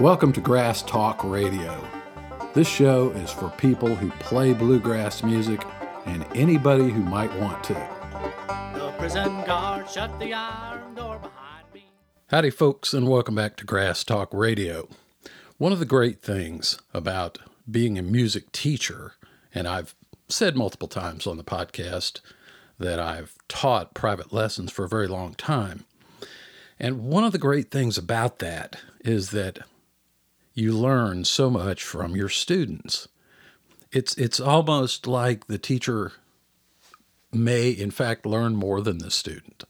Welcome to Grass Talk Radio. This show is for people who play bluegrass music and anybody who might want to. The prison guard shut the iron door behind me. Howdy, folks, and welcome back to Grass Talk Radio. One of the great things about being a music teacher, and I've said multiple times on the podcast that I've taught private lessons for a very long time. And one of the great things about that is that you learn so much from your students. It's it's almost like the teacher may in fact learn more than the student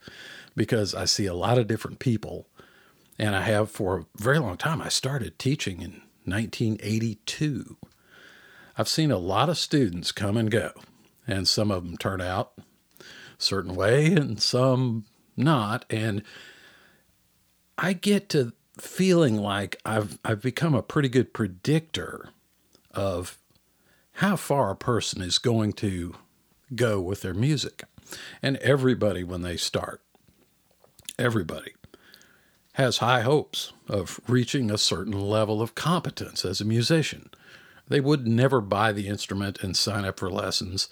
because I see a lot of different people and I have for a very long time. I started teaching in 1982. I've seen a lot of students come and go, and some of them turn out a certain way and some not. And I get to feeling like I've I've become a pretty good predictor of how far a person is going to go with their music. And everybody when they start, everybody has high hopes of reaching a certain level of competence as a musician. They would never buy the instrument and sign up for lessons,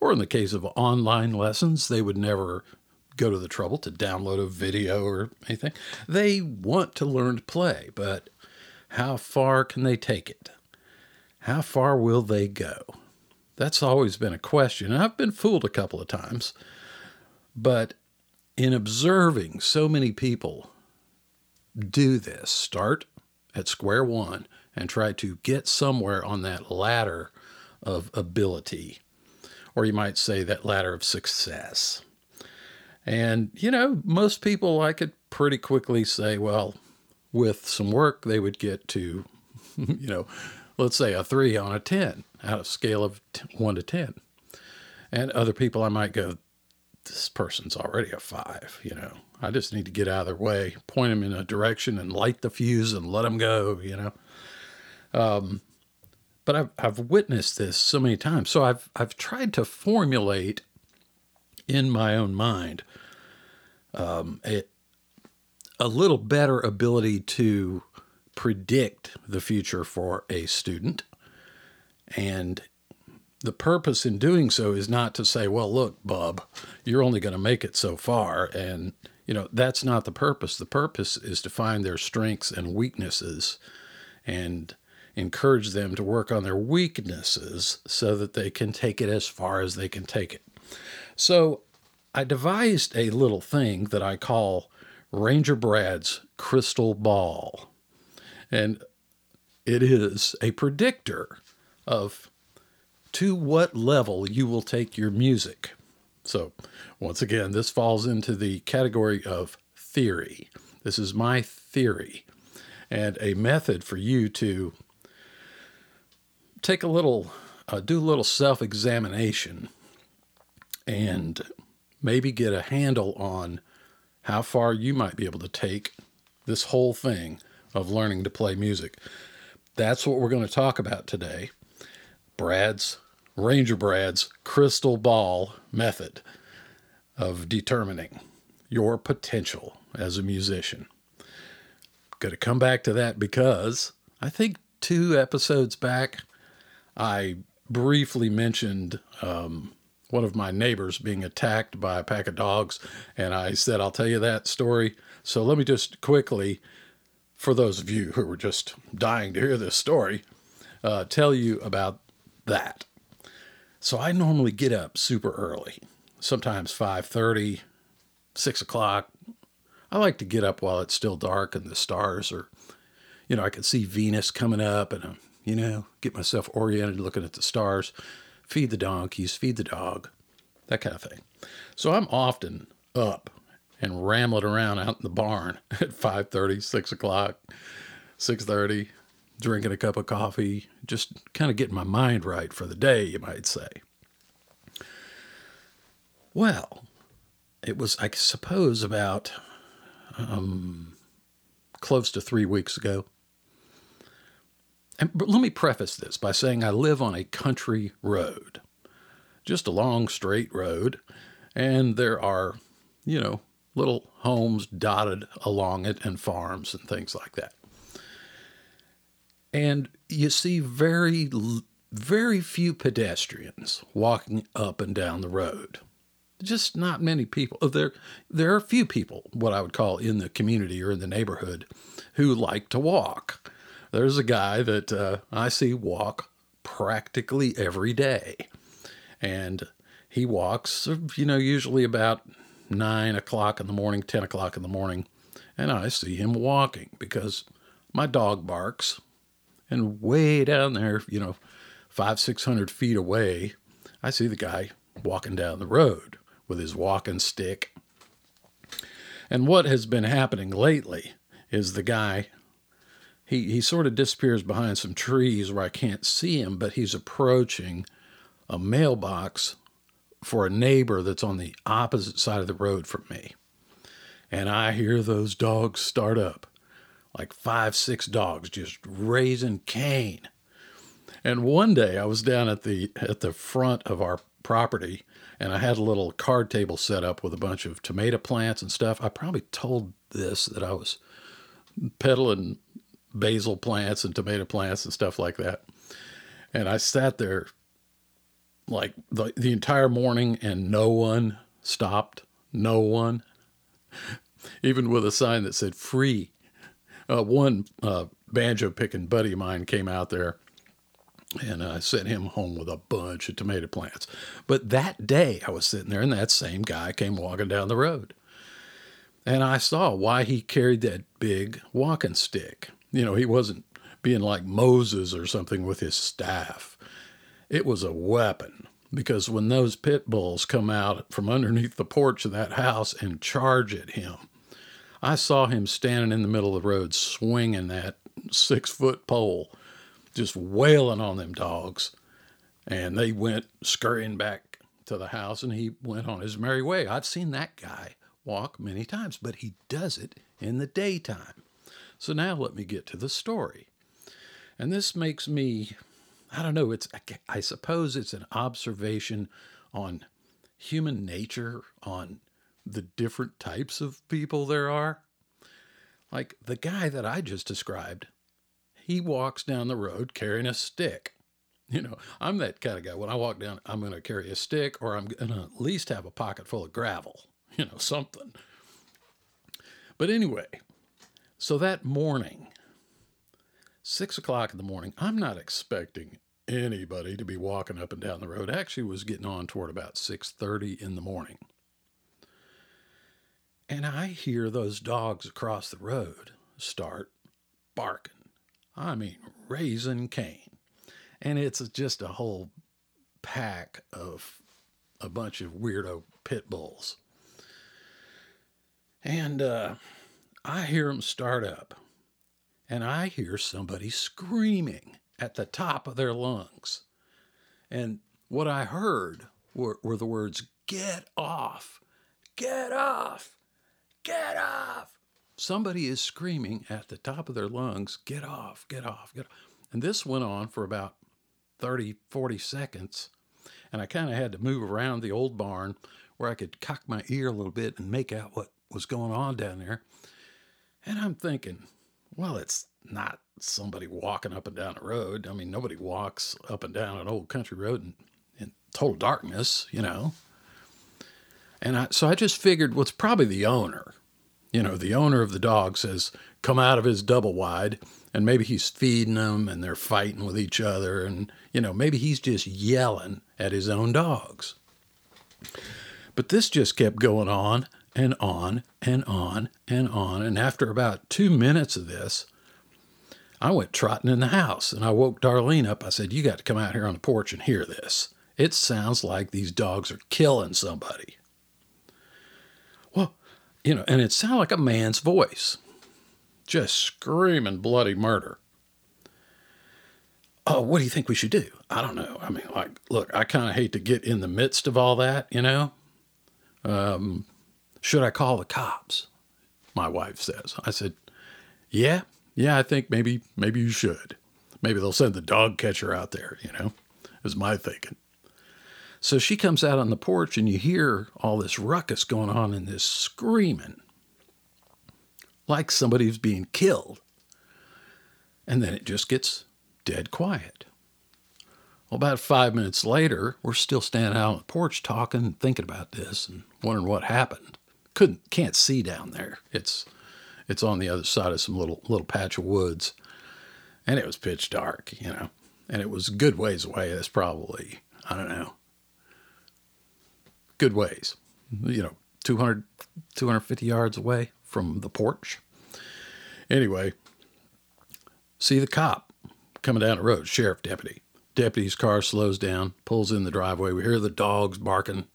or in the case of online lessons, they would never go to the trouble to download a video or anything. They want to learn to play, but how far can they take it? How far will they go? That's always been a question, and I've been fooled a couple of times. But in observing so many people do this, start at square one and try to get somewhere on that ladder of ability, or you might say that ladder of success. And, you know, most people I could pretty quickly say, well, with some work, they would get to, you know, let's say a three on a 10 out of scale of one to 10. And other people I might go, this person's already a five, you know. I just need to get out of their way, point them in a direction and light the fuse and let them go, you know. Um, but I've, I've witnessed this so many times. So I've, I've tried to formulate in my own mind um, a, a little better ability to predict the future for a student. And the purpose in doing so is not to say, well, look, Bub, you're only going to make it so far. And, you know, that's not the purpose. The purpose is to find their strengths and weaknesses and encourage them to work on their weaknesses so that they can take it as far as they can take it. So I devised a little thing that I call Ranger Brad's crystal ball. And it is a predictor of to what level you will take your music. So, once again, this falls into the category of theory. This is my theory and a method for you to take a little, uh, do a little self examination and maybe get a handle on how far you might be able to take this whole thing of learning to play music. That's what we're going to talk about today. Brad's, Ranger Brad's crystal ball method of determining your potential as a musician. Going to come back to that because I think two episodes back, I briefly mentioned um, one of my neighbors being attacked by a pack of dogs. And I said, I'll tell you that story. So let me just quickly, for those of you who were just dying to hear this story, uh, tell you about that. So I normally get up super early, sometimes 5:30, 6 o'clock. I like to get up while it's still dark and the stars are, you know, I can see Venus coming up and, I'm, you know, get myself oriented looking at the stars feed the donkeys, feed the dog, that kind of thing. So I'm often up and rambling around out in the barn at 5.30, 6 o'clock, 6.30, drinking a cup of coffee, just kind of getting my mind right for the day, you might say. Well, it was, I suppose, about um, close to three weeks ago. And let me preface this by saying I live on a country road, just a long straight road, and there are, you know, little homes dotted along it and farms and things like that. And you see very, very few pedestrians walking up and down the road. Just not many people. Oh, there, there are few people, what I would call in the community or in the neighborhood, who like to walk. There's a guy that uh, I see walk practically every day. And he walks, you know, usually about nine o'clock in the morning, 10 o'clock in the morning. And I see him walking because my dog barks. And way down there, you know, five, 600 feet away, I see the guy walking down the road with his walking stick. And what has been happening lately is the guy, he, he sort of disappears behind some trees where I can't see him, but he's approaching a mailbox for a neighbor that's on the opposite side of the road from me. And I hear those dogs start up like five, six dogs just raising Cain. And one day I was down at the at the front of our property and I had a little card table set up with a bunch of tomato plants and stuff. I probably told this that I was peddling basil plants and tomato plants and stuff like that. And I sat there like the, the entire morning and no one stopped. No one. Even with a sign that said free uh, one uh, banjo picking buddy of mine came out there and I sent him home with a bunch of tomato plants. But that day I was sitting there and that same guy came walking down the road. And I saw why he carried that big walking stick. You know, he wasn't being like Moses or something with his staff. It was a weapon because when those pit bulls come out from underneath the porch of that house and charge at him, I saw him standing in the middle of the road swinging that six foot pole, just wailing on them dogs. And they went scurrying back to the house and he went on his merry way. I've seen that guy walk many times, but he does it in the daytime. So now let me get to the story. And this makes me, I don't know, it's, I suppose it's an observation on human nature, on the different types of people there are. Like the guy that I just described, he walks down the road carrying a stick. You know, I'm that kind of guy. When I walk down, I'm going to carry a stick or I'm going to at least have a pocket full of gravel, you know, something. But anyway, so that morning, six o'clock in the morning, I'm not expecting anybody to be walking up and down the road. Actually, was getting on toward about 6:30 in the morning. And I hear those dogs across the road start barking. I mean, raising Cain. And it's just a whole pack of a bunch of weirdo pit bulls. And uh, I hear them start up, and I hear somebody screaming at the top of their lungs. And what I heard were, were the words, Get off! Get off! Get off! Somebody is screaming at the top of their lungs, Get off, get off, get off. And this went on for about 30, 40 seconds. And I kind of had to move around the old barn where I could cock my ear a little bit and make out what was going on down there. And I'm thinking, well, it's not somebody walking up and down the road. I mean, nobody walks up and down an old country road in, in total darkness, you know. And I, so I just figured, well, it's probably the owner. You know, the owner of the dog says, come out of his double wide, and maybe he's feeding them and they're fighting with each other. And, you know, maybe he's just yelling at his own dogs. But this just kept going on and on and on and on. And after about two minutes of this, I went trotting in the house and I woke Darlene up. I said, You got to come out here on the porch and hear this. It sounds like these dogs are killing somebody Well, you know, and it sounded like a man's voice, just screaming bloody murder. Oh, what do you think we should do? I don't know. I mean, like, look, I kind of hate to get in the midst of all that, you know. Um, should I call the cops? My wife says. I said, yeah, yeah, I think maybe, maybe you should. Maybe they'll send the dog catcher out there, you know, is my thinking. So she comes out on the porch, and you hear all this ruckus going on and this screaming like somebody's being killed. And then it just gets dead quiet. Well, about five minutes later, we're still standing out on the porch talking, and thinking about this, and wondering what happened. Couldn't, can't see down there. It's, it's on the other side of some little little patch of woods, and it was pitch dark, you know, and it was good ways away. That's probably I don't know, good ways, you know, 200, 250 yards away from the porch. Anyway, see the cop coming down the road, sheriff deputy. Deputy's car slows down, pulls in the driveway. We hear the dogs barking,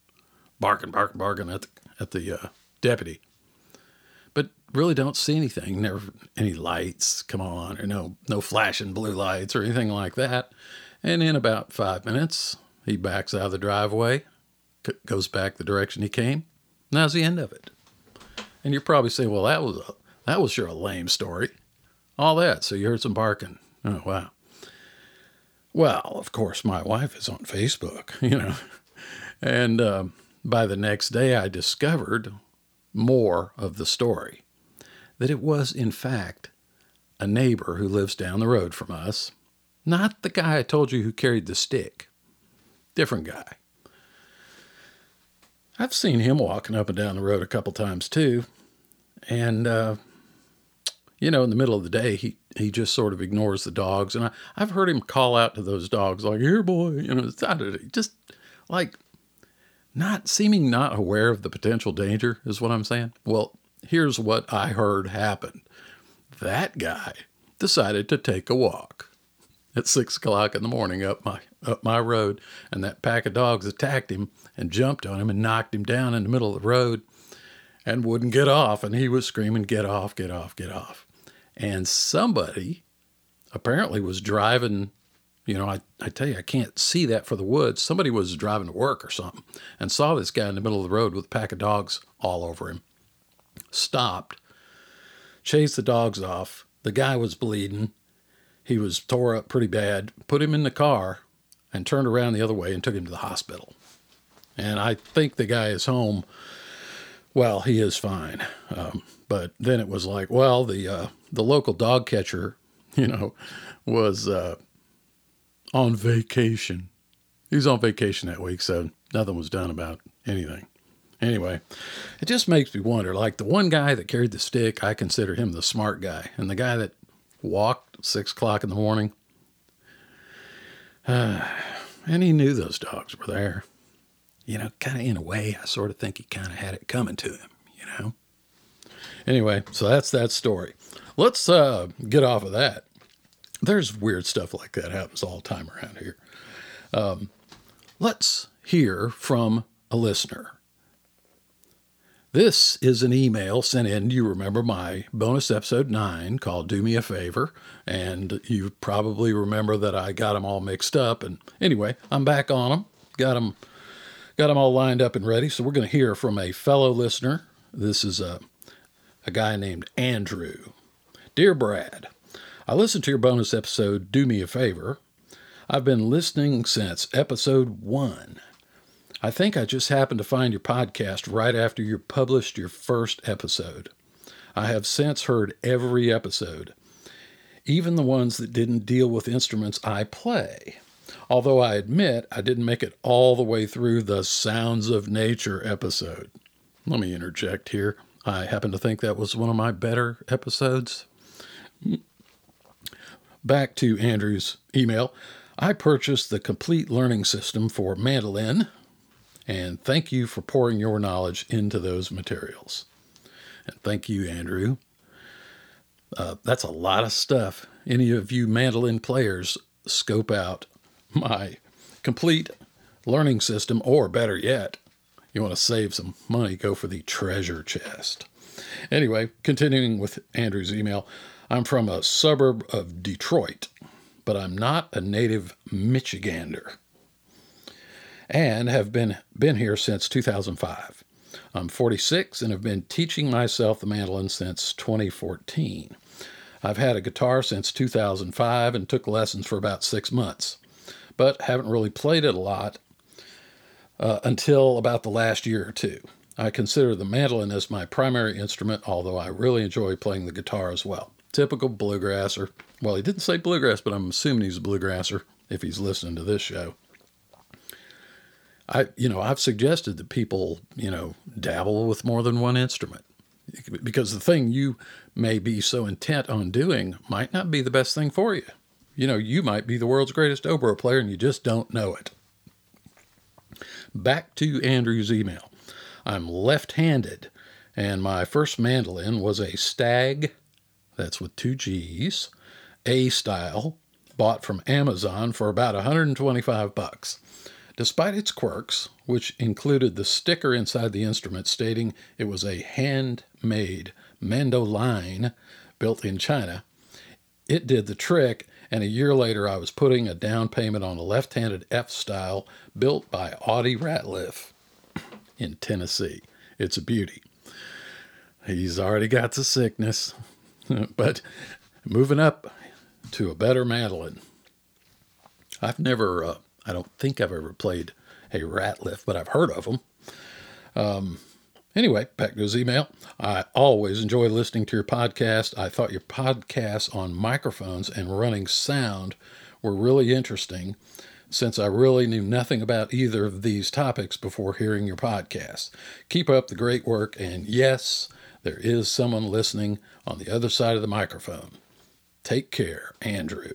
barking, barking, barking at the, at the uh, deputy. But really don't see anything. Never any lights come on, or no no flashing blue lights or anything like that. And in about five minutes, he backs out of the driveway, c- goes back the direction he came. And that's the end of it. And you're probably saying, "Well, that was a, that was sure a lame story." All that. So you heard some barking. Oh wow. Well, of course, my wife is on Facebook, you know. And um, by the next day, I discovered more of the story that it was, in fact, a neighbor who lives down the road from us, not the guy I told you who carried the stick, different guy. I've seen him walking up and down the road a couple times too. And, uh, you know, in the middle of the day, he, he just sort of ignores the dogs. And I, I've heard him call out to those dogs, like, here, boy, you know, just like not seeming not aware of the potential danger, is what I'm saying. Well, here's what I heard happened that guy decided to take a walk at six o'clock in the morning up my up my road, and that pack of dogs attacked him and jumped on him and knocked him down in the middle of the road and wouldn't get off. And he was screaming, Get off, get off, get off. And somebody apparently was driving, you know, I, I tell you, I can't see that for the woods. Somebody was driving to work or something and saw this guy in the middle of the road with a pack of dogs all over him. Stopped, chased the dogs off. The guy was bleeding. He was tore up pretty bad, put him in the car, and turned around the other way and took him to the hospital. And I think the guy is home. Well, he is fine. Um, but then it was like, well, the uh, the local dog catcher, you know, was uh, on vacation. He was on vacation that week, so nothing was done about anything. Anyway, it just makes me wonder. Like the one guy that carried the stick, I consider him the smart guy, and the guy that walked six o'clock in the morning, uh, and he knew those dogs were there. You know, kind of in a way, I sort of think he kind of had it coming to him. You know. Anyway, so that's that story. Let's uh, get off of that. There's weird stuff like that happens all the time around here. Um, let's hear from a listener. This is an email sent in. You remember my bonus episode nine called Do Me a Favor. And you probably remember that I got them all mixed up. And anyway, I'm back on them. Got them, got them all lined up and ready. So we're going to hear from a fellow listener. This is a, a guy named Andrew. Dear Brad, I listened to your bonus episode, Do Me a Favor. I've been listening since episode one. I think I just happened to find your podcast right after you published your first episode. I have since heard every episode, even the ones that didn't deal with instruments I play. Although I admit I didn't make it all the way through the Sounds of Nature episode. Let me interject here. I happen to think that was one of my better episodes. Back to Andrew's email. I purchased the complete learning system for mandolin, and thank you for pouring your knowledge into those materials. And thank you, Andrew. Uh, that's a lot of stuff. Any of you mandolin players, scope out my complete learning system, or better yet, you want to save some money, go for the treasure chest. Anyway, continuing with Andrew's email, I'm from a suburb of Detroit, but I'm not a native Michigander and have been, been here since 2005. I'm 46 and have been teaching myself the mandolin since 2014. I've had a guitar since 2005 and took lessons for about six months, but haven't really played it a lot uh, until about the last year or two. I consider the mandolin as my primary instrument, although I really enjoy playing the guitar as well. Typical bluegrasser. Well, he didn't say bluegrass, but I'm assuming he's a bluegrasser if he's listening to this show. I, you know, I've suggested that people, you know, dabble with more than one instrument because the thing you may be so intent on doing might not be the best thing for you. You know, you might be the world's greatest oboe player and you just don't know it. Back to Andrew's email. I'm left handed, and my first mandolin was a Stagg, that's with two G's, A style, bought from Amazon for about 125 bucks. Despite its quirks, which included the sticker inside the instrument stating it was a handmade mandoline built in China, it did the trick, and a year later I was putting a down payment on a left handed F style built by Audey Ratliff in Tennessee. It's a beauty. He's already got the sickness, but moving up to a better mandolin. I've never uh, I don't think I've ever played a Ratliff, but I've heard of them. Um, anyway, back to his email. I always enjoy listening to your podcast. I thought your podcasts on microphones and running sound were really interesting since I really knew nothing about either of these topics before hearing your podcast. Keep up the great work, and yes, there is someone listening on the other side of the microphone. Take care, Andrew.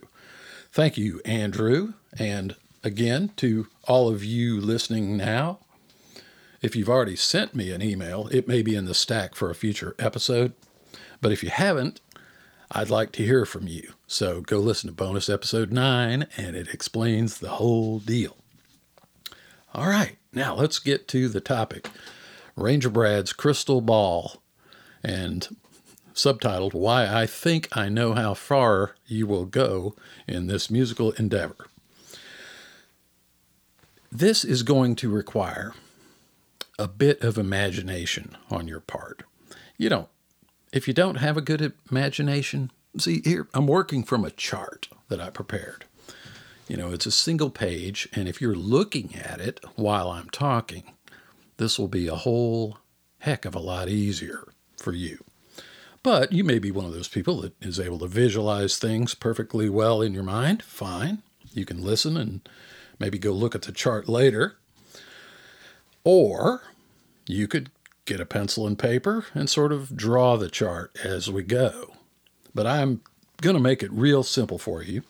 Thank you, Andrew, and again to all of you listening now. If you've already sent me an email, it may be in the stack for a future episode. But if you haven't, I'd like to hear from you. So go listen to bonus episode 9, and it explains the whole deal. All right, now let's get to the topic Ranger Brad's Crystal Ball, and subtitled Why I Think I Know How Far You Will Go in This Musical Endeavor. This is going to require a bit of imagination on your part. You don't, if you don't have a good imagination, see, here I'm working from a chart that I prepared. You know, it's a single page, and if you're looking at it while I'm talking, this will be a whole heck of a lot easier for you. But you may be one of those people that is able to visualize things perfectly well in your mind. Fine. You can listen and maybe go look at the chart later. Or you could get a pencil and paper and sort of draw the chart as we go. But I'm going to make it real simple for you.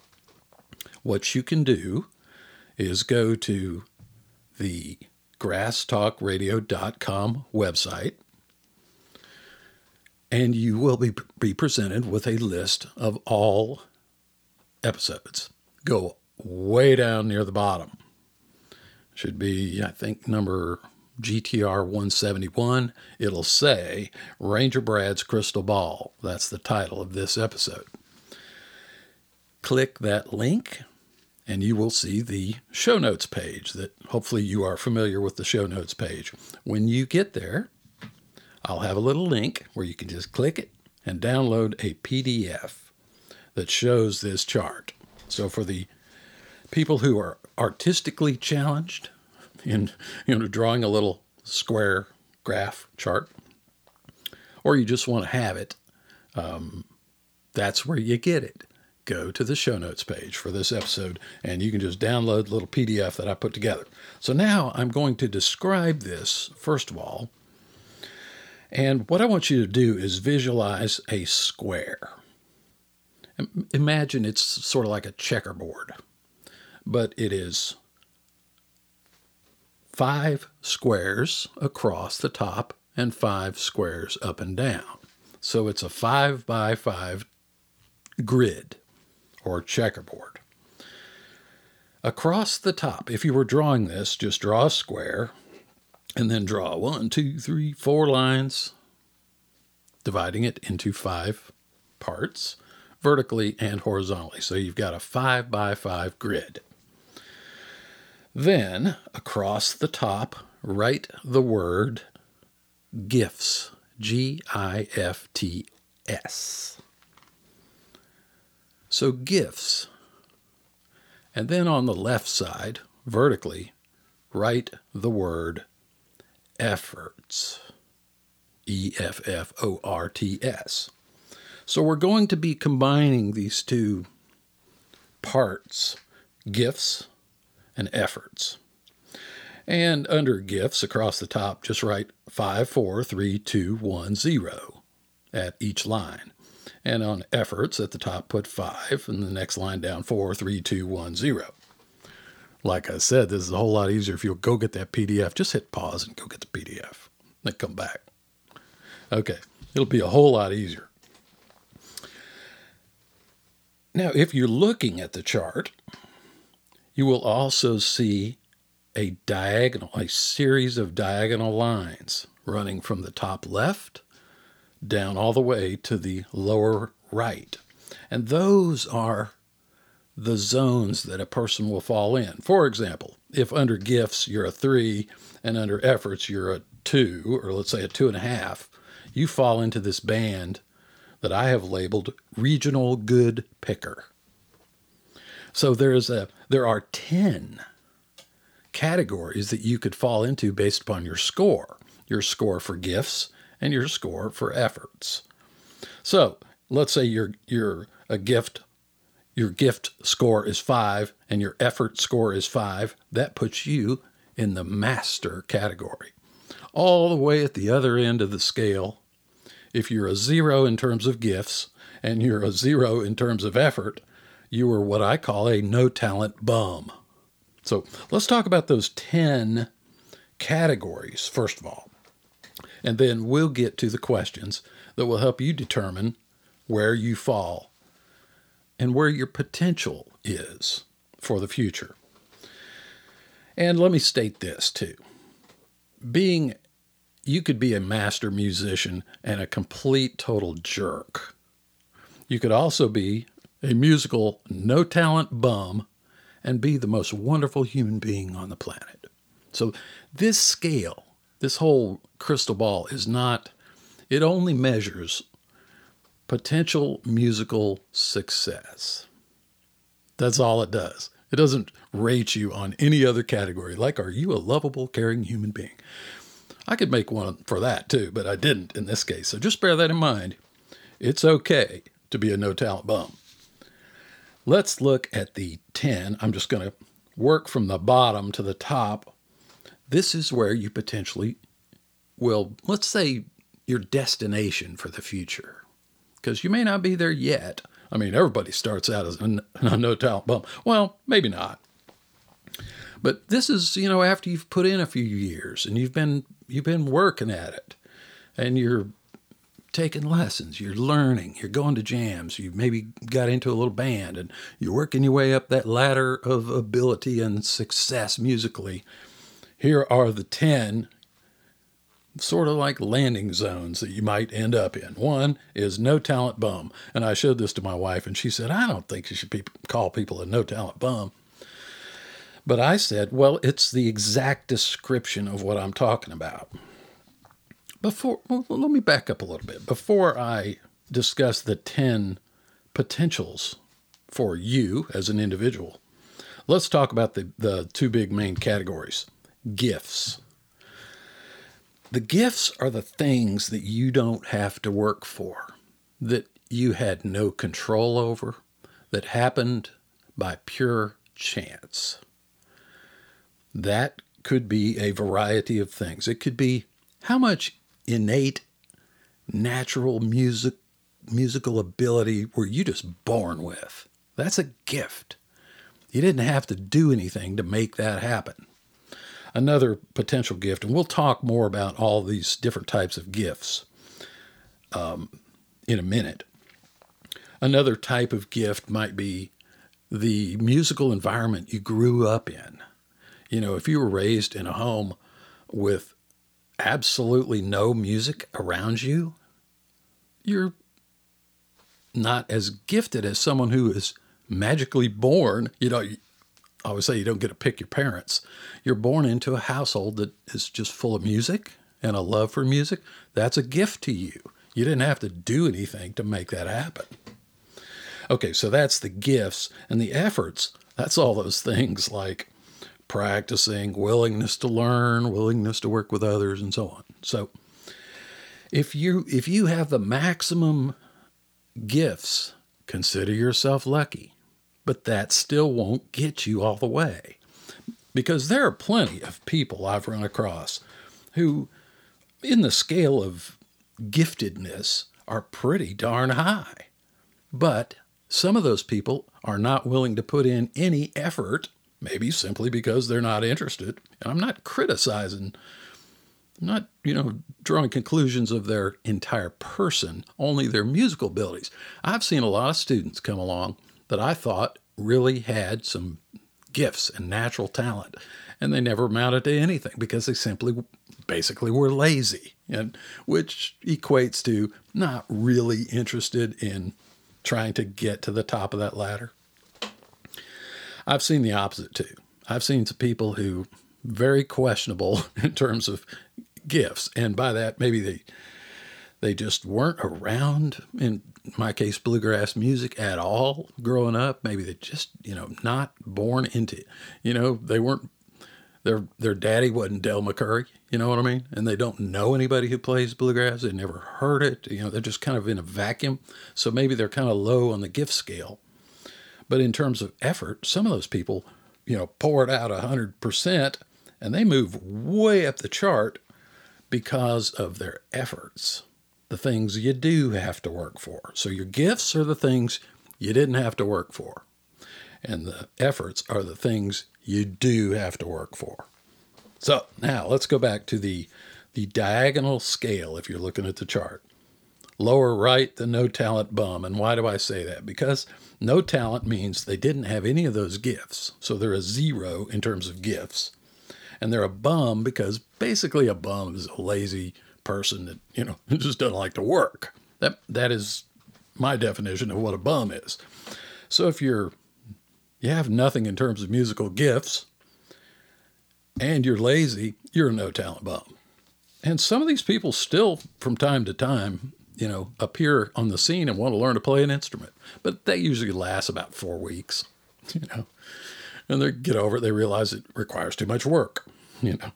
What you can do is go to the grasstalkradio.com website and you will be, be presented with a list of all episodes. Go way down near the bottom. Should be, I think, number GTR 171. It'll say Ranger Brad's Crystal Ball. That's the title of this episode. Click that link and you will see the show notes page that hopefully you are familiar with the show notes page. When you get there, I'll have a little link where you can just click it and download a PDF that shows this chart. So for the people who are artistically challenged in you know drawing a little square graph chart, or you just want to have it, um, that's where you get it. Go to the show notes page for this episode, and you can just download the little PDF that I put together. So now I'm going to describe this first of all. And what I want you to do is visualize a square. Imagine it's sort of like a checkerboard but it is five squares across the top and five squares up and down. So it's a five by five grid or checkerboard. Across the top, if you were drawing this, just draw a square and then draw one, two, three, four lines, dividing it into five parts vertically and horizontally. So you've got a five by five grid. Then, across the top, write the word gifts. G I F T S. So, gifts. And then on the left side, vertically, write the word efforts. E F F O R T S. So we're going to be combining these two parts gifts and efforts. And under gifts across the top, just write 5, 4, 3, 2, 1, 0 at each line. And on efforts at the top, put 5, and the next line down 4, 3, 2, 1, 0. Like I said, this is a whole lot easier if you'll go get that PDF. Just hit pause and go get the PDF, then come back. Okay, it'll be a whole lot easier. Now, if you're looking at the chart, you will also see a diagonal, a series of diagonal lines running from the top left down all the way to the lower right. And those are the zones that a person will fall in. For example, if under gifts you're a three and under efforts you're a two, or let's say a two and a half, you fall into this band that I have labeled regional good picker. So there's a there are 10 categories that you could fall into based upon your score. Your score for gifts and your score for efforts. So, let's say you're you're a gift your gift score is 5 and your effort score is 5, that puts you in the master category. All the way at the other end of the scale, if you're a zero in terms of gifts and you're a zero in terms of effort, you are what I call a no talent bum. So let's talk about those 10 categories, first of all. And then we'll get to the questions that will help you determine where you fall and where your potential is for the future. And let me state this too. Being you could be a master musician and a complete total jerk. You could also be a musical no talent bum and be the most wonderful human being on the planet. So this scale, this whole crystal ball is not it only measures potential musical success. That's all it does. It doesn't rate you on any other category, like, are you a lovable, caring human being? I could make one for that too, but I didn't in this case. So just bear that in mind. It's okay to be a no talent bum. Let's look at the 10. I'm just going to work from the bottom to the top. This is where you potentially will, let's say, your destination for the future because you may not be there yet. I mean, everybody starts out as a, no talent bum. Well, maybe not. But this is, you know, after you've put in a few years and you've been you've been working at it and you're taking lessons, you're learning, you're going to jams, you've maybe got into a little band and you're working your way up that ladder of ability and success musically. Here are the 10 sort of like landing zones that you might end up in. One is no talent bum. And I showed this to my wife, and she said, I don't think you should be, call people a no talent bum. But I said, well, it's the exact description of what I'm talking about. Before, well, let me back up a little bit. Before I discuss the 10 potentials for you as an individual, let's talk about the, the two big main categories gifts the gifts are the things that you don't have to work for, that you had no control over, that happened by pure chance. That could be a variety of things. It could be how much innate natural music musical ability were you just born with. That's a gift. You didn't have to do anything to make that happen another potential gift, and we'll talk more about all these different types of gifts um, in a minute. Another type of gift might be the musical environment you grew up in. You know, if you were raised in a home with absolutely no music around you, you're not as gifted as someone who is magically born. You know, I always say you don't get to pick your parents. You're born into a household that is just full of music and a love for music. That's a gift to you. You didn't have to do anything to make that happen. Okay, so that's the gifts and the efforts. That's all those things like practicing, willingness to learn, willingness to work with others, and so on. So if you if you have the maximum gifts, consider yourself lucky. But that still won't get you all the way. Because there are plenty of people I've run across who, in the scale of giftedness, are pretty darn high. But some of those people are not willing to put in any effort, maybe simply because they're not interested. And I'm not criticizing, I'm not, you know, drawing conclusions of their entire person, only their musical abilities. I've seen a lot of students come along that I thought really had some gifts and natural talent, and they never amounted to anything because they simply basically were lazy, and which equates to not really interested in trying to get to the top of that ladder. I've seen the opposite too. I've seen some people who very questionable in terms of gifts, and by that maybe they they just weren't around in my case bluegrass music at all growing up. Maybe they just you know not born into it. you know they weren't their their daddy wasn't Del McCoury, you know what I mean? And they don't know anybody who plays bluegrass. They never heard it. You know, they're just kind of in a vacuum. So maybe they're kind of low on the gift scale. But in terms of effort, some of those people, you know, pour it out 100% and they move way up the chart because of their efforts, the things you do have to work for. So your gifts are the things you didn't have to work for, and the efforts are the things you do have to work for. So now let's go back to the, the diagonal scale if you're looking at the chart. Lower right, the no talent bum. And why do I say that? Because no talent means they didn't have any of those gifts. So they're a zero in terms of gifts and they're a bum because basically a bum is a lazy person that you know just doesn't like to work. That that is my definition of what a bum is. So if you're you have nothing in terms of musical gifts and you're lazy, you're a no talent bum. And some of these people still from time to time, you know, appear on the scene and want to learn to play an instrument. But that usually lasts about 4 weeks, you know and they get over it. They realize it requires too much work, you know.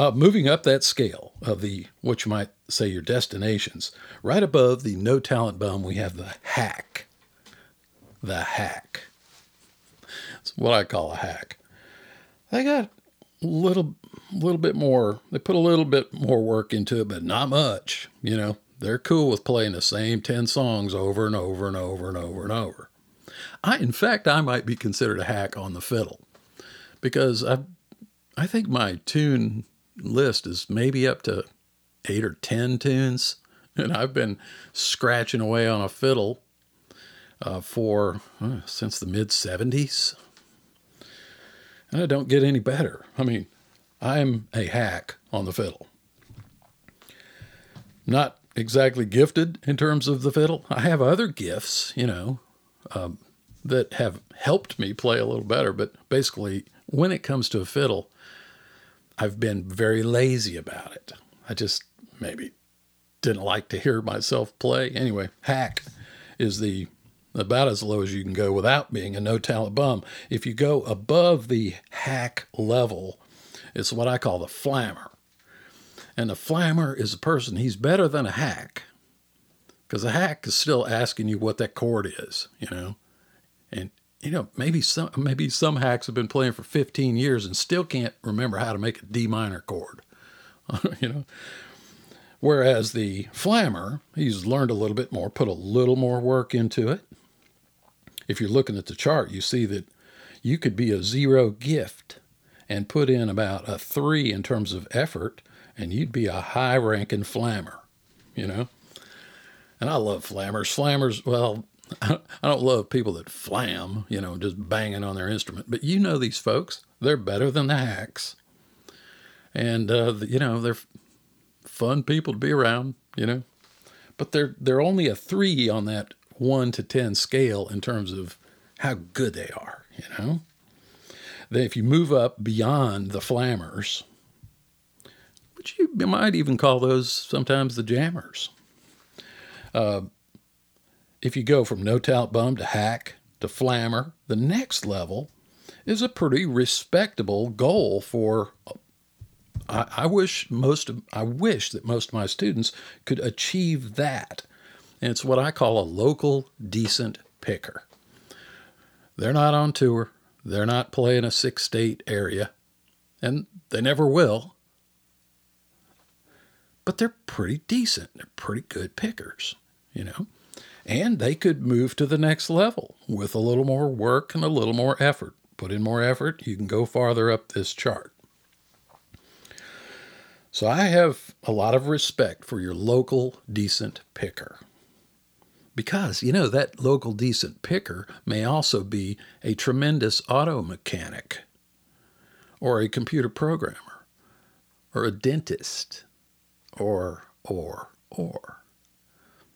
Uh, moving up that scale of the what you might say your destinations, right above the no talent bum, we have the hack. The hack. It's what I call a hack. They got a little, little bit more. They put a little bit more work into it, but not much. You know, they're cool with playing the same ten songs over and over and over and over and over. I, in fact, I might be considered a hack on the fiddle because I, I think my tune list is maybe up to eight or ten tunes, and I've been scratching away on a fiddle uh, for uh, since the mid '70s, and I don't get any better. I mean, I'm a hack on the fiddle. Not exactly gifted in terms of the fiddle. I have other gifts, you know. Um, that have helped me play a little better. But basically, when it comes to a fiddle, I've been very lazy about it. I just maybe didn't like to hear myself play. Anyway, hack is the about as low as you can go without being a no talent bum. If you go above the hack level, it's what I call the flammer. And a flammer is a person, he's better than a hack. Because a hack is still asking you what that chord is, you know. And you know, maybe some maybe some hacks have been playing for 15 years and still can't remember how to make a D minor chord. you know. Whereas the flammer, he's learned a little bit more, put a little more work into it. If you're looking at the chart, you see that you could be a zero gift and put in about a three in terms of effort, and you'd be a high ranking flammer, you know? And I love flammers. Flammers, well, I don't love people that flam, you know, just banging on their instrument. But you know these folks; they're better than the hacks, and uh, you know they're fun people to be around. You know, but they're they're only a three on that one to ten scale in terms of how good they are. You know, then if you move up beyond the flammers, which you might even call those sometimes the jammers. Uh, if you go from no talent bum to hack to flammer, the next level is a pretty respectable goal for. I, I wish most of I wish that most of my students could achieve that. And it's what I call a local decent picker. They're not on tour, they're not playing a six state area, and they never will. But they're pretty decent. They're pretty good pickers, you know? And they could move to the next level with a little more work and a little more effort. Put in more effort, you can go farther up this chart. So I have a lot of respect for your local decent picker. Because, you know, that local decent picker may also be a tremendous auto mechanic, or a computer programmer, or a dentist, or, or, or.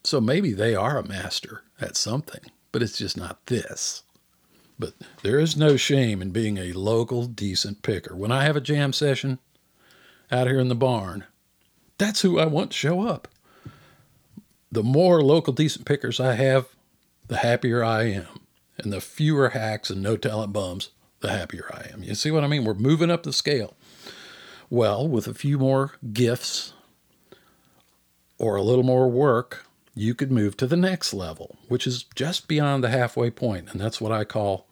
So maybe they are a master at something, but it's just not this. But there is no shame in being a local decent picker. When I have a jam session out here in the barn, that's who I want to show up the more local decent pickers I have, the happier I am. And the fewer hacks and no talent bums, the happier I am. You see what I mean? We're moving up the scale. Well, with a few more gifts or a little more work, you could move to the next level, which is just beyond the halfway point, and that's what I call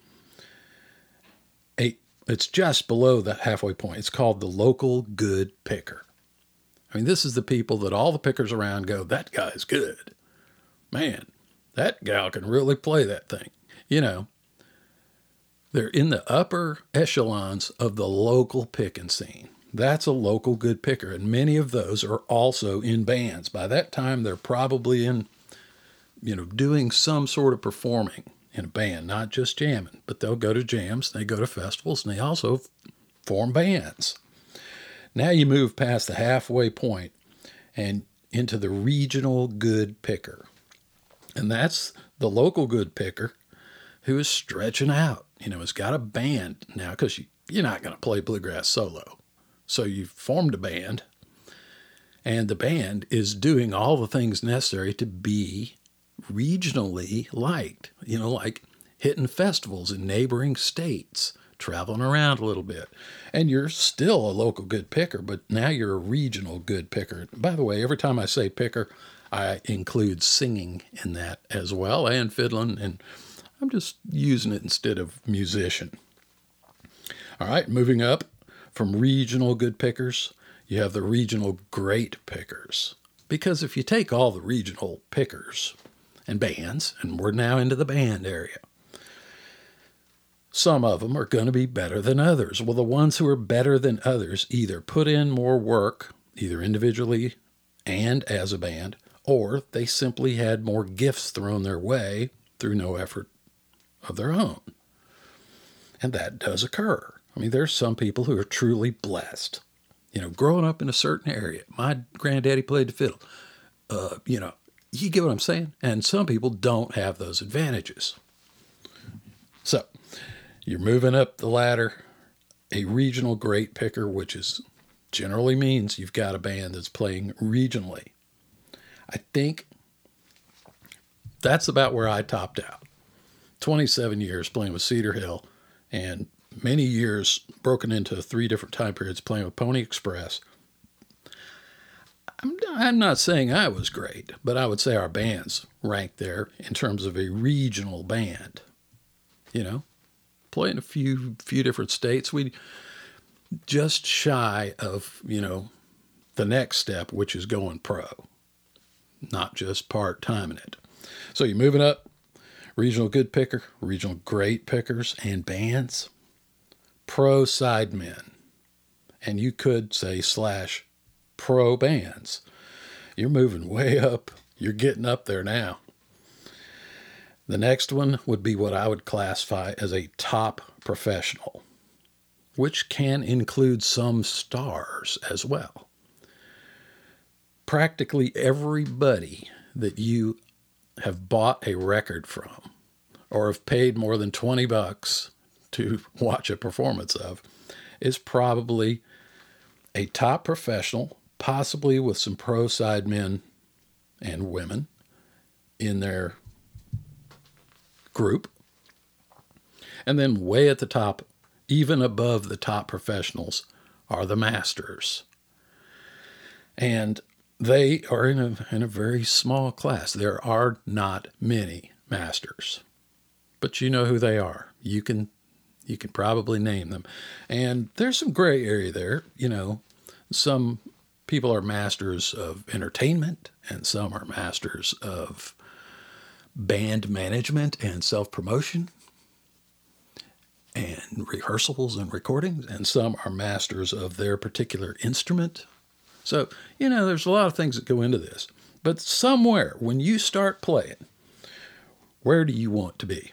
a it's just below the halfway point. It's called the local good picker. I mean, this is the people that all the pickers around go, that guy's good. Man, that gal can really play that thing. You know, they're in the upper echelons of the local picking scene. That's a local good picker, and many of those are also in bands. By that time, they're probably in, you know, doing some sort of performing in a band, not just jamming, but they'll go to jams, they go to festivals, and they also form bands. Now you move past the halfway point and into the regional good picker. And that's the local good picker who is stretching out. You know, has got a band now because you, you're not going to play bluegrass solo. So you've formed a band, and the band is doing all the things necessary to be regionally liked. You know, like hitting festivals in neighboring states, traveling around a little bit. And you're still a local good picker, but now you're a regional good picker. By the way, every time I say picker, I include singing in that as well and fiddling, and I'm just using it instead of musician. All right, moving up from regional good pickers, you have the regional great pickers. Because if you take all the regional pickers and bands, and we're now into the band area, some of them are going to be better than others. Well, the ones who are better than others either put in more work, either individually and as a band, or they simply had more gifts thrown their way through no effort of their own. And that does occur. I mean, there's some people who are truly blessed. You know, growing up in a certain area, my granddaddy played the fiddle. Uh, you know, you get what I'm saying? And some people don't have those advantages. So, you're moving up the ladder. A regional great picker, which is generally means you've got a band that's playing regionally. I think that's about where I topped out. 27 years playing with Cedar Hill and many years broken into three different time periods playing with Pony Express. I'm, I'm not saying I was great, but I would say our bands ranked there in terms of a regional band. You know, playing a few few different states. We just shy of you know the next step, which is going pro, not just part time in it. So you're moving up, regional good picker, regional great pickers, and bands, pro sidemen, and you could say slash pro bands. You're moving way up. You're getting up there now. The next one would be what I would classify as a top professional, which can include some stars as well. Practically everybody that you have bought a record from or have paid more than 20 bucks to watch a performance of is probably a top professional, possibly with some pro side men and women in their group. And then way at the top, even above the top professionals, are the masters. And they are in a, in a very small class. There are not many masters, but you know who they are. You can you can probably name them, and there's some gray area there. You know, some people are masters of entertainment, and some are masters of band management and self promotion and rehearsals and recordings, and some are masters of their particular instrument. So, you know, there's a lot of things that go into this. But somewhere, when you start playing, where do you want to be?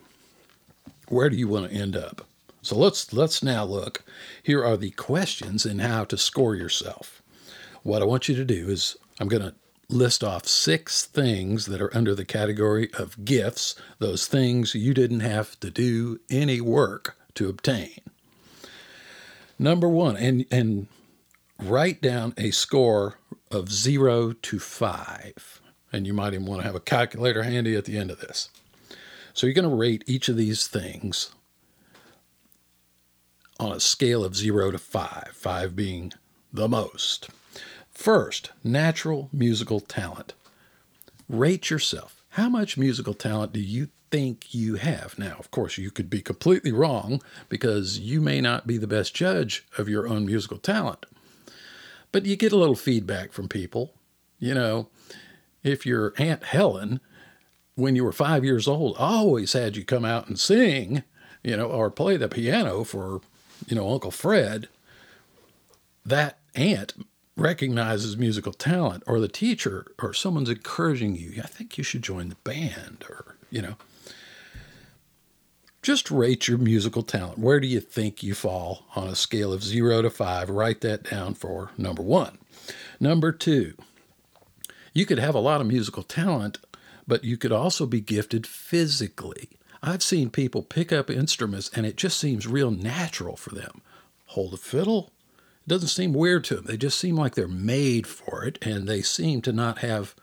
Where do you want to end up? So let's let's now look. Here are the questions and how to score yourself. What I want you to do is I'm going to list off six things that are under the category of gifts, those things you didn't have to do any work to obtain. Number one, and, and write down a score of zero to five. And you might even want to have a calculator handy at the end of this. So you're going to rate each of these things on a scale of zero to five, five being the most. First, natural musical talent. Rate yourself. How much musical talent do you think you have? Now, of course, you could be completely wrong because you may not be the best judge of your own musical talent. But you get a little feedback from people. You know, if your Aunt Helen, when you were five years old, always had you come out and sing, you know, or play the piano for, you know, Uncle Fred, that aunt recognizes musical talent or the teacher or someone's encouraging you, I think you should join the band or, you know. Just rate your musical talent. Where do you think you fall on a scale of zero to five? Write that down for number one. Number two, you could have a lot of musical talent, but you could also be gifted physically. I've seen people pick up instruments and it just seems real natural for them. Hold a fiddle, it doesn't seem weird to them. They just seem like they're made for it, and they seem to not have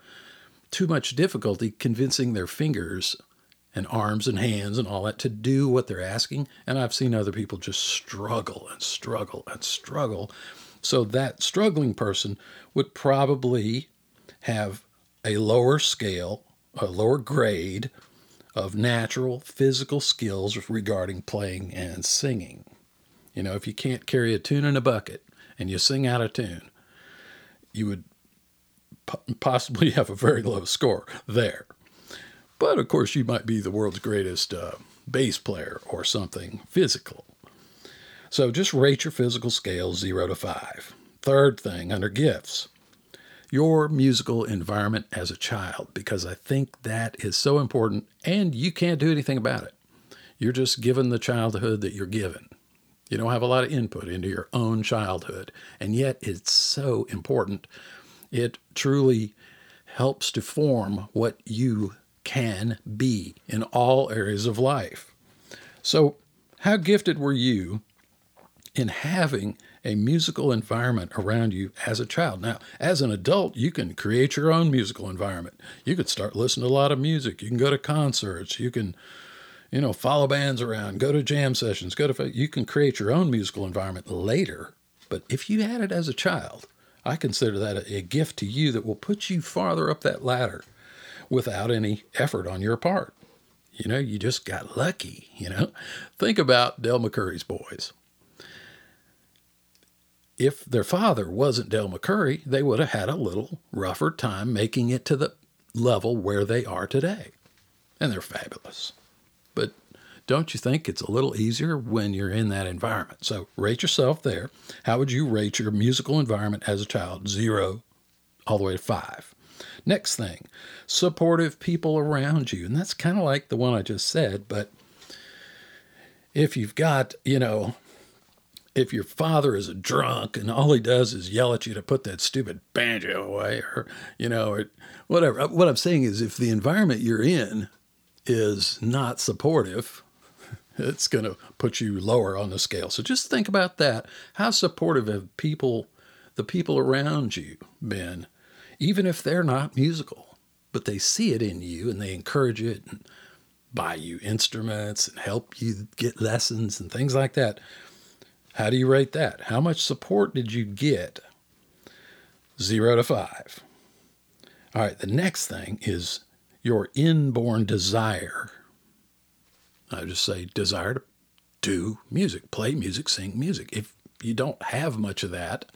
too much difficulty convincing their fingers and arms and hands and all that to do what they're asking. And I've seen other people just struggle and struggle and struggle. So that struggling person would probably have a lower scale, a lower grade of natural physical skills regarding playing and singing. You know, if you can't carry a tune in a bucket, and you sing out of tune, you would possibly have a very low score there. But of course, you might be the world's greatest uh, bass player or something physical. So just rate your physical scale zero to five. Third thing under gifts, your musical environment as a child, because I think that is so important and you can't do anything about it. You're just given the childhood that you're given. You don't have a lot of input into your own childhood, and yet it's so important. It truly helps to form what you can be in all areas of life. So, how gifted were you in having a musical environment around you as a child? Now, as an adult, you can create your own musical environment. You could start listening to a lot of music. You can go to concerts. You can you know, follow bands around, go to jam sessions, go to, you can create your own musical environment later. But if you had it as a child, I consider that a, a gift to you that will put you farther up that ladder without any effort on your part. You know, you just got lucky, you know. Think about Del McCoury's boys. If their father wasn't Del McCoury, they would have had a little rougher time making it to the level where they are today. And they're fabulous. But don't you think it's a little easier when you're in that environment? So rate yourself there. How would you rate your musical environment as a child? Zero all the way to five. Next thing, supportive people around you. And that's kind of like the one I just said, but if you've got, you know, if your father is a drunk and all he does is yell at you to put that stupid banjo away or, you know, or whatever. Uh, what I'm saying is if the environment you're in is not supportive, it's going to put you lower on the scale. So just think about that. How supportive have people, the people around you, been, even if they're not musical, but they see it in you and they encourage it and buy you instruments and help you get lessons and things like that. How do you rate that? How much support did you get? Zero to five. All right, the next thing is your inborn desire. I just say desire to do music, play music, sing music. If you don't have much of that,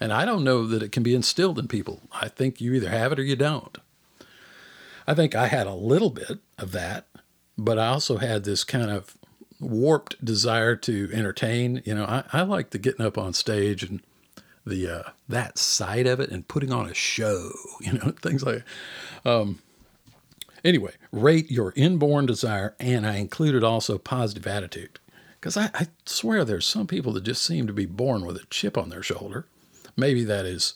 and I don't know that it can be instilled in people, I think you either have it or you don't. I think I had a little bit of that, but I also had this kind of warped desire to entertain. You know, I, I like the getting up on stage and the uh, that side of it and putting on a show. You know, things like. Um, anyway, rate your inborn desire, and I included also positive attitude because I, I swear there's some people that just seem to be born with a chip on their shoulder. Maybe that is,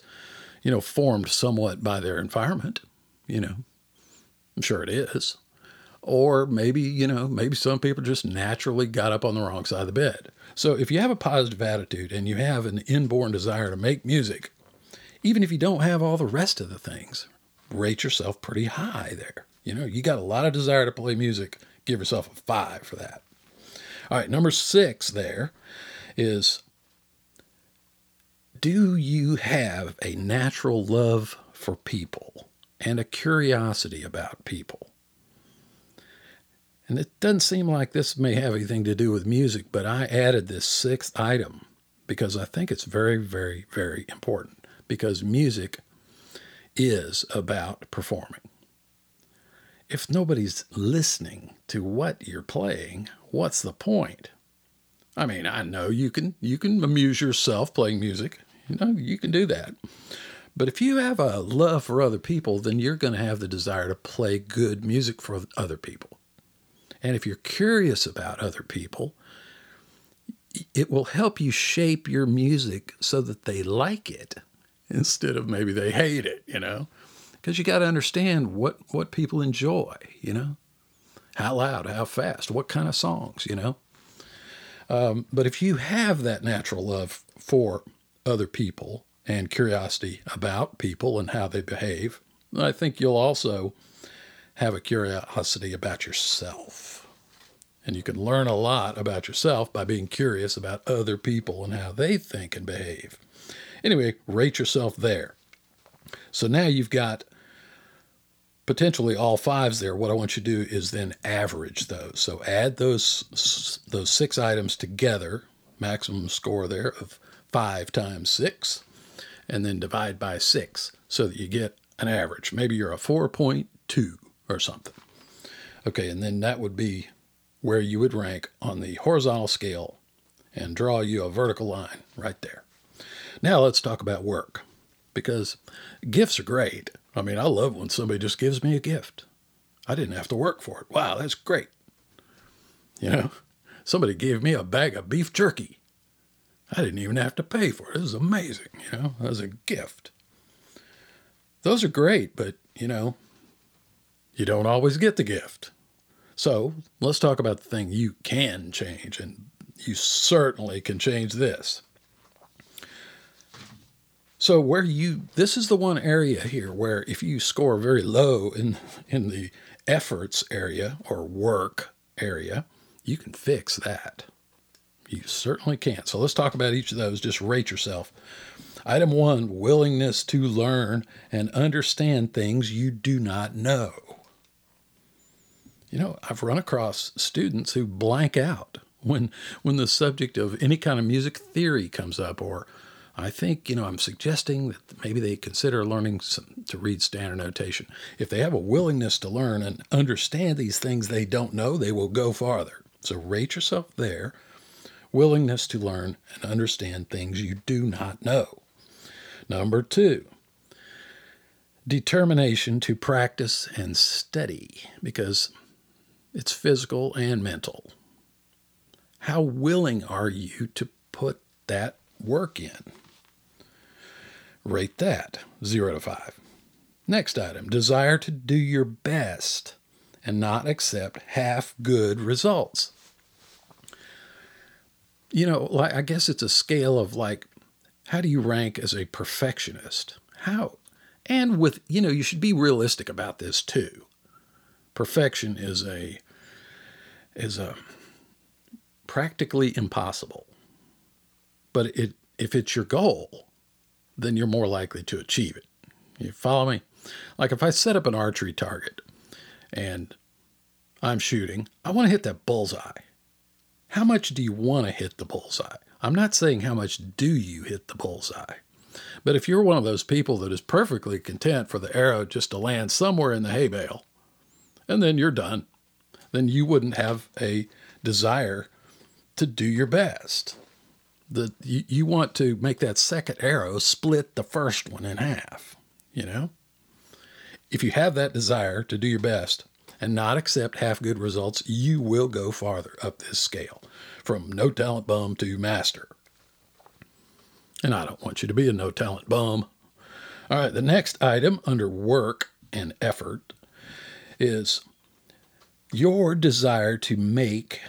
you know, formed somewhat by their environment. You know, I'm sure it is. Or maybe, you know, maybe some people just naturally got up on the wrong side of the bed. So if you have a positive attitude and you have an inborn desire to make music, even if you don't have all the rest of the things, rate yourself pretty high there. You know, you got a lot of desire to play music, give yourself a five for that. All right, number six there is do you have a natural love for people and a curiosity about people? And it doesn't seem like this may have anything to do with music, but I added this sixth item because I think it's very, very, very important because music is about performing. If nobody's listening to what you're playing, what's the point? I mean, I know you can you can amuse yourself playing music. You know, you can do that. But if you have a love for other people, then you're going to have the desire to play good music for other people. And if you're curious about other people, it will help you shape your music so that they like it instead of maybe they hate it, you know? Because you got to understand what, what people enjoy, you know? How loud, how fast, what kind of songs, you know? Um, but if you have that natural love for other people and curiosity about people and how they behave, I think you'll also have a curiosity about yourself. And you can learn a lot about yourself by being curious about other people and how they think and behave. Anyway, rate yourself there. So now you've got potentially all fives there. What I want you to do is then average those. So add those those six items together, maximum score there of five times six, and then divide by six so that you get an average. Maybe you're a 4.2 or something. Okay, and then that would be where you would rank on the horizontal scale and draw you a vertical line right there. Now let's talk about work because gifts are great. I mean, I love when somebody just gives me a gift. I didn't have to work for it. Wow, that's great. You know, somebody gave me a bag of beef jerky. I didn't even have to pay for it. This is amazing, you know, as a gift. Those are great, but, you know, you don't always get the gift. So let's talk about the thing you can change, and you certainly can change this. So where you this is the one area here where if you score very low in in the efforts area or work area, you can fix that. You certainly can. So let's talk about each of those. Just rate yourself. Item one willingness to learn and understand things you do not know. You know, I've run across students who blank out when when the subject of any kind of music theory comes up or I think, you know, I'm suggesting that maybe they consider learning some, to read standard notation. If they have a willingness to learn and understand these things they don't know, they will go farther. So rate yourself there. Willingness to learn and understand things you do not know. Number two, determination to practice and study because it's physical and mental. How willing are you to put that work in? Rate that 0 to 5. Next item desire to do your best and not accept half good results. You know, like I guess it's a scale of like how do you rank as a perfectionist? How? And with, you know, you should be realistic about this too. Perfection is a is a practically impossible. But it if it's your goal, then you're more likely to achieve it. You follow me? Like if I set up an archery target and I'm shooting, I want to hit that bullseye. How much do you want to hit the bullseye? I'm not saying how much do you hit the bullseye. But if you're one of those people that is perfectly content for the arrow just to land somewhere in the hay bale, and then you're done, then you wouldn't have a desire to do your best. The, you, you want to make that second arrow split the first one in half, you know? If you have that desire to do your best and not accept half good results, you will go farther up this scale from no talent bum to master. And I don't want you to be a no talent bum. All right, the next item under work and effort is your desire to make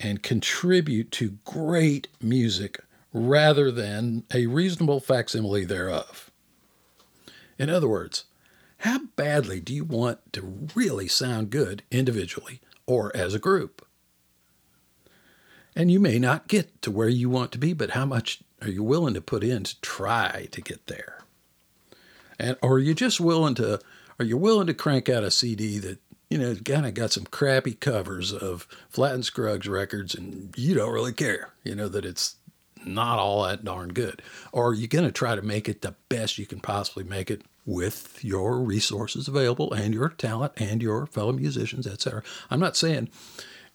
and contribute to great music rather than a reasonable facsimile thereof. In other words, how badly do you want to really sound good individually or as a group? And you may not get to where you want to be, but how much are you willing to put in to try to get there? And or are you just willing to are you willing to crank out a CD that you know, kind of got some crappy covers of Flatt and Scruggs records, and you don't really care, you know, that it's not all that darn good. Or are you going to try to make it the best you can possibly make it with your resources available and your talent and your fellow musicians, etc. I'm not saying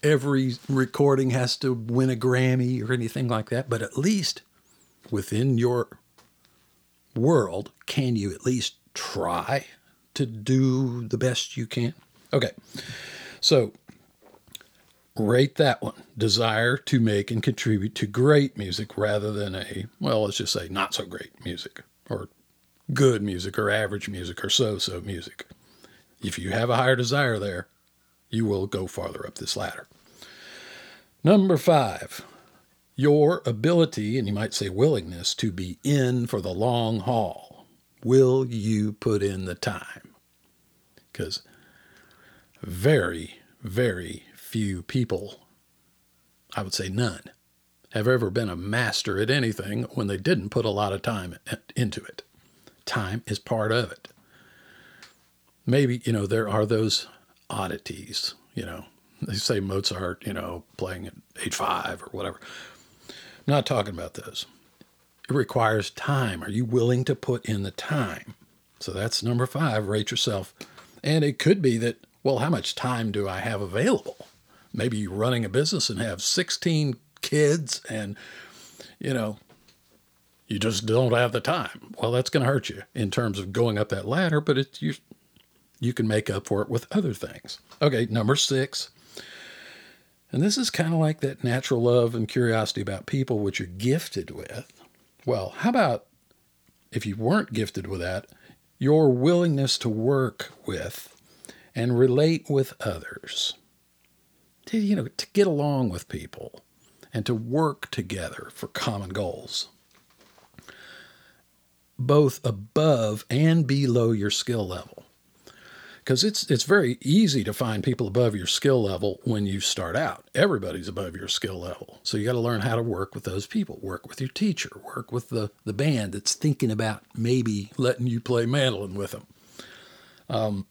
every recording has to win a Grammy or anything like that, but at least within your world, can you at least try to do the best you can? Okay. So rate that one. Desire to make and contribute to great music rather than a, well, let's just say not so great music or good music or average music or so so music. If you have a higher desire there, you will go farther up this ladder. Number five, your ability, and you might say willingness, to be in for the long haul. Will you put in the time? Because very, very few people, I would say none, have ever been a master at anything when they didn't put a lot of time into it. Time is part of it. Maybe, you know, there are those oddities, you know. They say Mozart, you know, playing at age five or whatever. I'm not talking about those. It requires time. Are you willing to put in the time? So that's number five, rate yourself. And it could be that well, how much time do I have available? Maybe you're running a business and have 16 kids and, you know, you just don't have the time. Well, that's going to hurt you in terms of going up that ladder, but it's you, you can make up for it with other things. Okay, number six. And this is kind of like that natural love and curiosity about people which you're gifted with. Well, how about if you weren't gifted with that, your willingness to work with and relate with others. To, you know, to get along with people and to work together for common goals, both above and below your skill level. Because it's, it's very easy to find people above your skill level when you start out. Everybody's above your skill level. So you got to learn how to work with those people, work with your teacher, work with the, the band that's thinking about maybe letting you play mandolin with them. Um,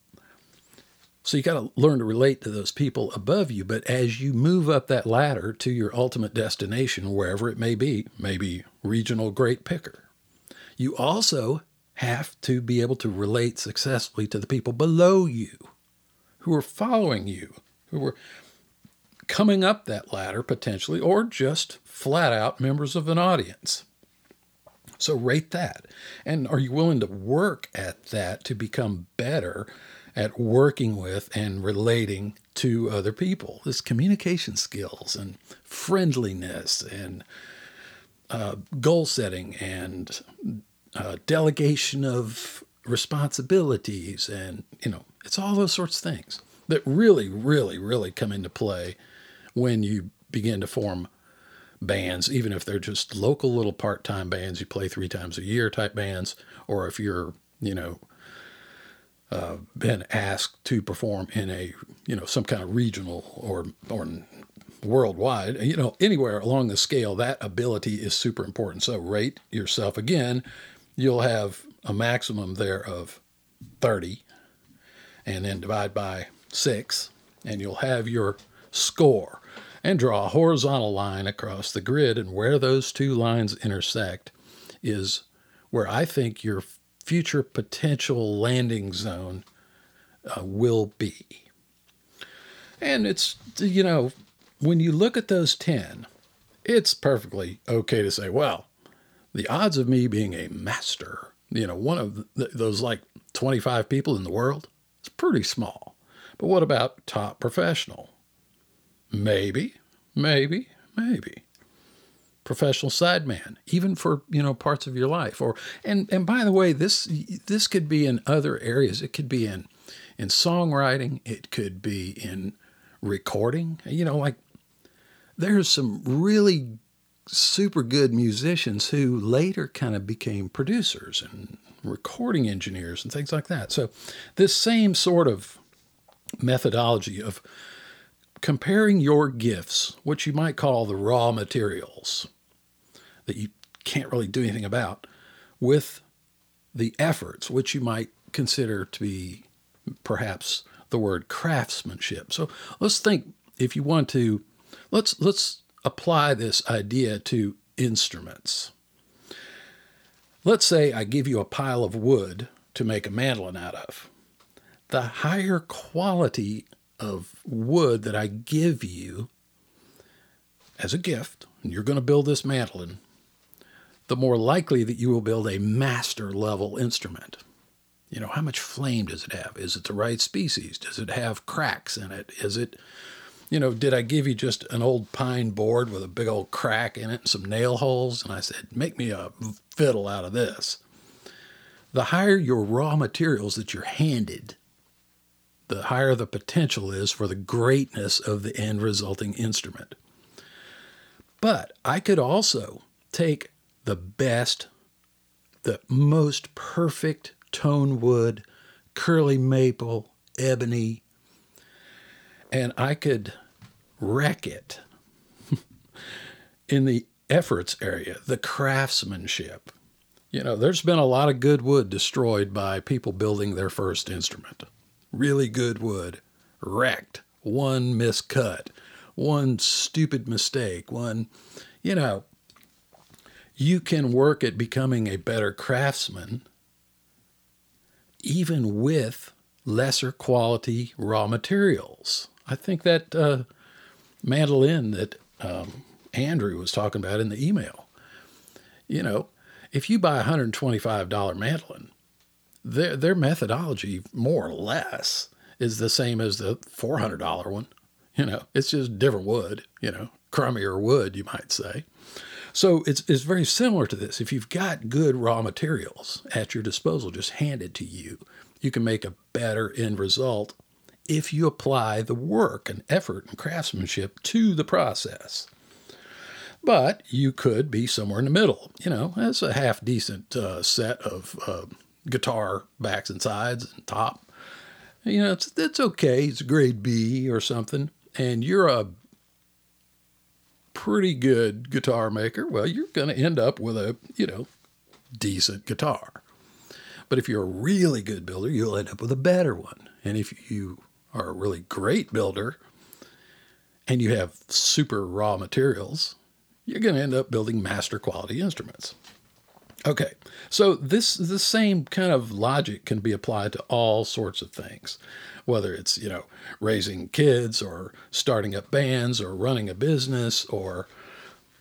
so you got to learn to relate to those people above you. But as you move up that ladder to your ultimate destination, wherever it may be, maybe regional great picker, you also have to be able to relate successfully to the people below you who are following you, who are coming up that ladder potentially, or just flat out members of an audience. So rate that. And are you willing to work at that to become better? At working with and relating to other people. This communication skills and friendliness and uh, goal setting and uh, delegation of responsibilities and you know it's all those sorts of things that really really really come into play when you begin to form bands even if they're just local little part-time bands you play three times a year type bands or if you're you know uh, been asked to perform in a you know some kind of regional or or worldwide you know anywhere along the scale that ability is super important. So rate yourself again. You'll have a maximum there of 30 and then divide by 6 and you'll have your score and draw a horizontal line across the grid. And where those two lines intersect is where I think your future potential landing zone uh, will be. And it's, you know, when you look at those 10, it's perfectly okay to say, well, the odds of me being a master, you know, one of the, those like 25 people in the world, it's pretty small. But what about top professional? Maybe, maybe, maybe. Professional sideman, even for you know parts of your life, or and and by the way, this this could be in other areas. It could be in in songwriting. It could be in recording. You know, like there's some really super good musicians who later kind of became producers and recording engineers and things like that. So, this same sort of methodology of comparing your gifts, what you might call the raw materials that you can't really do anything about, with the efforts, which you might consider to be perhaps the word craftsmanship. So let's think if you want to let's let's apply this idea to instruments. Let's say I give you a pile of wood to make a mandolin out of. The higher quality of wood that I give you as a gift, and you're going to build this mandolin, the more likely that you will build a master level instrument. You know, how much flame does it have? Is it the right species? Does it have cracks in it? Is it, you know, did I give you just an old pine board with a big old crack in it and some nail holes? And I said, make me a fiddle out of this. The higher your raw materials that you're handed, the higher the potential is for the greatness of the end resulting instrument. But I could also take the best, the most perfect tone wood, curly maple, ebony, and I could wreck it in the efforts area, the craftsmanship. You know, there's been a lot of good wood destroyed by people building their first instrument. Really good wood, wrecked, one miscut, one stupid mistake, one, you know, you can work at becoming a better craftsman even with lesser quality raw materials. I think that uh, mandolin that um, Andrew was talking about in the email, you know, if you buy a $125 mandolin, their, their methodology, more or less, is the same as the $400 one. You know, it's just different wood, you know, crummier wood, you might say. So it's, it's very similar to this. If you've got good raw materials at your disposal, just handed to you, you can make a better end result if you apply the work and effort and craftsmanship to the process. But you could be somewhere in the middle. You know, that's a half decent uh, set of uh, guitar backs and sides and top. You know, it's, it's okay. It's grade B or something. And you're a pretty good guitar maker, well, you're going to end up with a, you know, decent guitar. But if you're a really good builder, you'll end up with a better one. And if you are a really great builder and you have super raw materials, you're going to end up building master quality instruments. Okay, so this the same kind of logic can be applied to all sorts of things whether it's, you know, raising kids or starting up bands or running a business or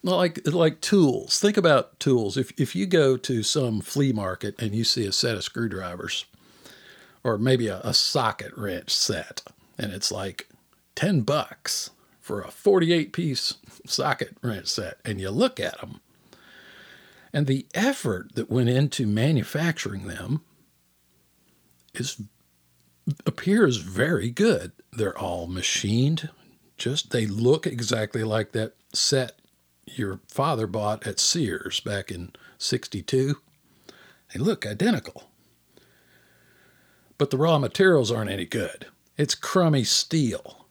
like like tools. Think about tools. If if you go to some flea market and you see a set of screwdrivers or maybe a, a socket wrench set and it's like 10 bucks for a 48 piece socket wrench set and you look at them and the effort that went into manufacturing them is appears very good. They're all machined, just they look exactly like that set your father bought at Sears back in 62. They look identical. But the raw materials aren't any good. It's crummy steel.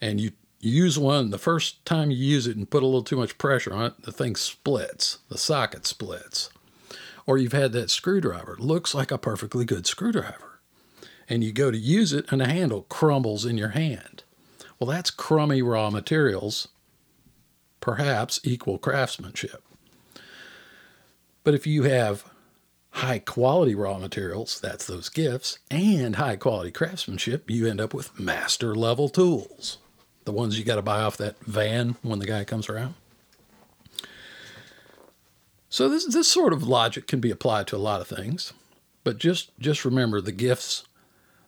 And you use one, the first time you use it and put a little too much pressure on it, the thing splits, the socket splits. Or you've had that screwdriver, it looks like a perfectly good screwdriver and you go to use it and the handle crumbles in your hand. Well, that's crummy raw materials, perhaps equal craftsmanship. But if you have high quality raw materials, that's those gifts, and high quality craftsmanship, you end up with master level tools. The ones you got to buy off that van when the guy comes around. So this this sort of logic can be applied to a lot of things, but just just remember the gifts.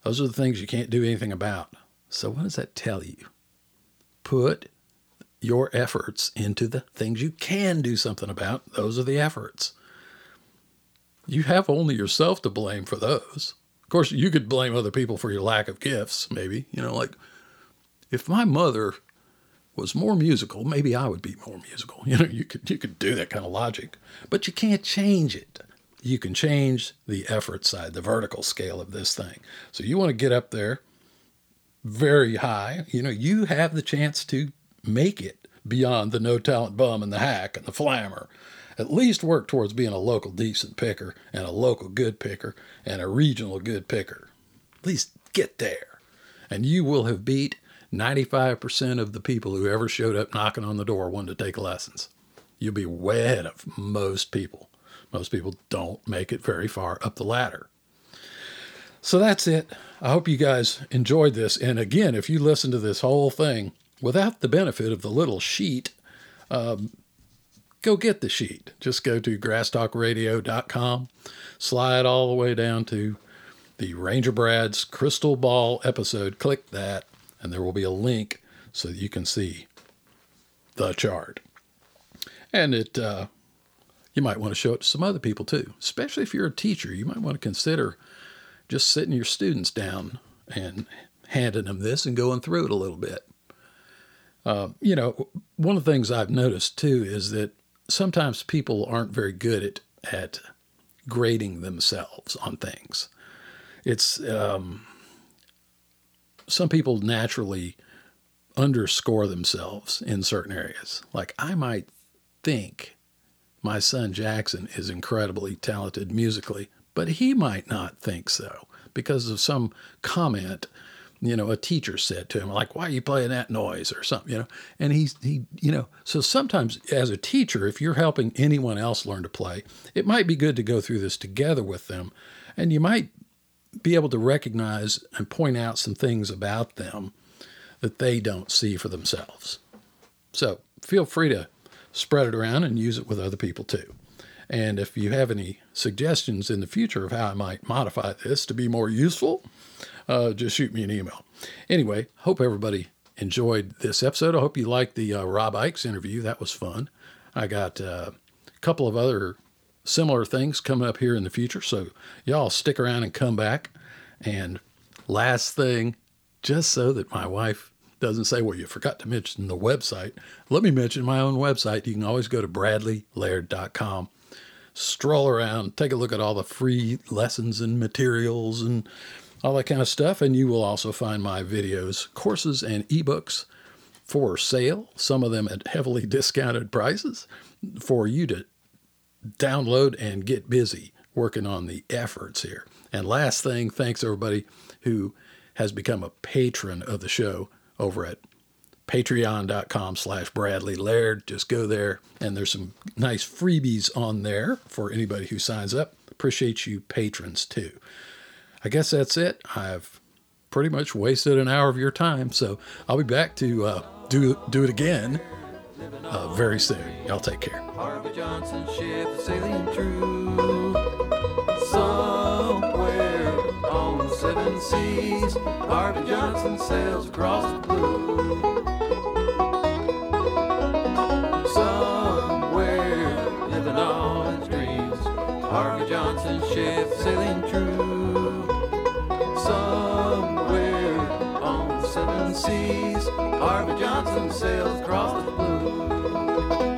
Those are the things you can't do anything about. So what does that tell you? Put your efforts into the things you can do something about. Those are the efforts. You have only yourself to blame for those. Of course, you could blame other people for your lack of gifts, maybe. You know, like if my mother was more musical, maybe I would be more musical. You know, you could you could do that kind of logic, but you can't change it. You can change the effort side, the vertical scale of this thing. So you want to get up there very high. You know, you have the chance to make it beyond the no talent bum and the hack and the flammer. At least work towards being a local decent picker and a local good picker and a regional good picker. At least get there. And you will have beat 95% of the people who ever showed up knocking on the door wanted to take lessons. You'll be way ahead of most people. Most people don't make it very far up the ladder. So that's it. I hope you guys enjoyed this. And again, if you listen to this whole thing without the benefit of the little sheet, um, go get the sheet. Just go to grasstalkradio.com, slide all the way down to the Ranger Brad's Crystal Ball episode. Click that, and there will be a link so that you can see the chart. And it, uh, you might want to show it to some other people too, especially if you're a teacher. You might want to consider just sitting your students down and handing them this and going through it a little bit. Uh, you know, one of the things I've noticed too is that sometimes people aren't very good at at grading themselves on things. It's um, some people naturally underscore themselves in certain areas. Like I might think my son Jackson is incredibly talented musically, but he might not think so because of some comment you know a teacher said to him like why are you playing that noise or something you know and he's he you know so sometimes as a teacher if you're helping anyone else learn to play it might be good to go through this together with them and you might be able to recognize and point out some things about them that they don't see for themselves so feel free to spread it around and use it with other people too and if you have any suggestions in the future of how I might modify this to be more useful, uh, just shoot me an email. Anyway, hope everybody enjoyed this episode. I hope you liked the uh, Rob Ickes interview. That was fun. I got uh, a couple of other similar things coming up here in the future. So y'all stick around and come back. And last thing, just so that my wife doesn't say, well, you forgot to mention the website, let me mention my own website. You can always go to bradleylaird.com stroll around, take a look at all the free lessons and materials and all that kind of stuff. And you will also find my videos, courses, and ebooks for sale, some of them at heavily discounted prices for you to download and get busy working on the efforts here. And last thing, thanks everybody who has become a patron of the show over at patreon.com slash Bradley Laird. Just go there, and there's some nice freebies on there for anybody who signs up. Appreciate you patrons too. I guess that's it. I've pretty much wasted an hour of your time, so I'll be back to uh, do do it again uh, very soon. Y'all take care. Harvey Johnson's ship sailing true. Somewhere on the seven seas, Johnson sails across the blue. Somewhere living his dreams, Harvey Johnson's ship sailing true. seas. Harvey Johnson sails across the blue.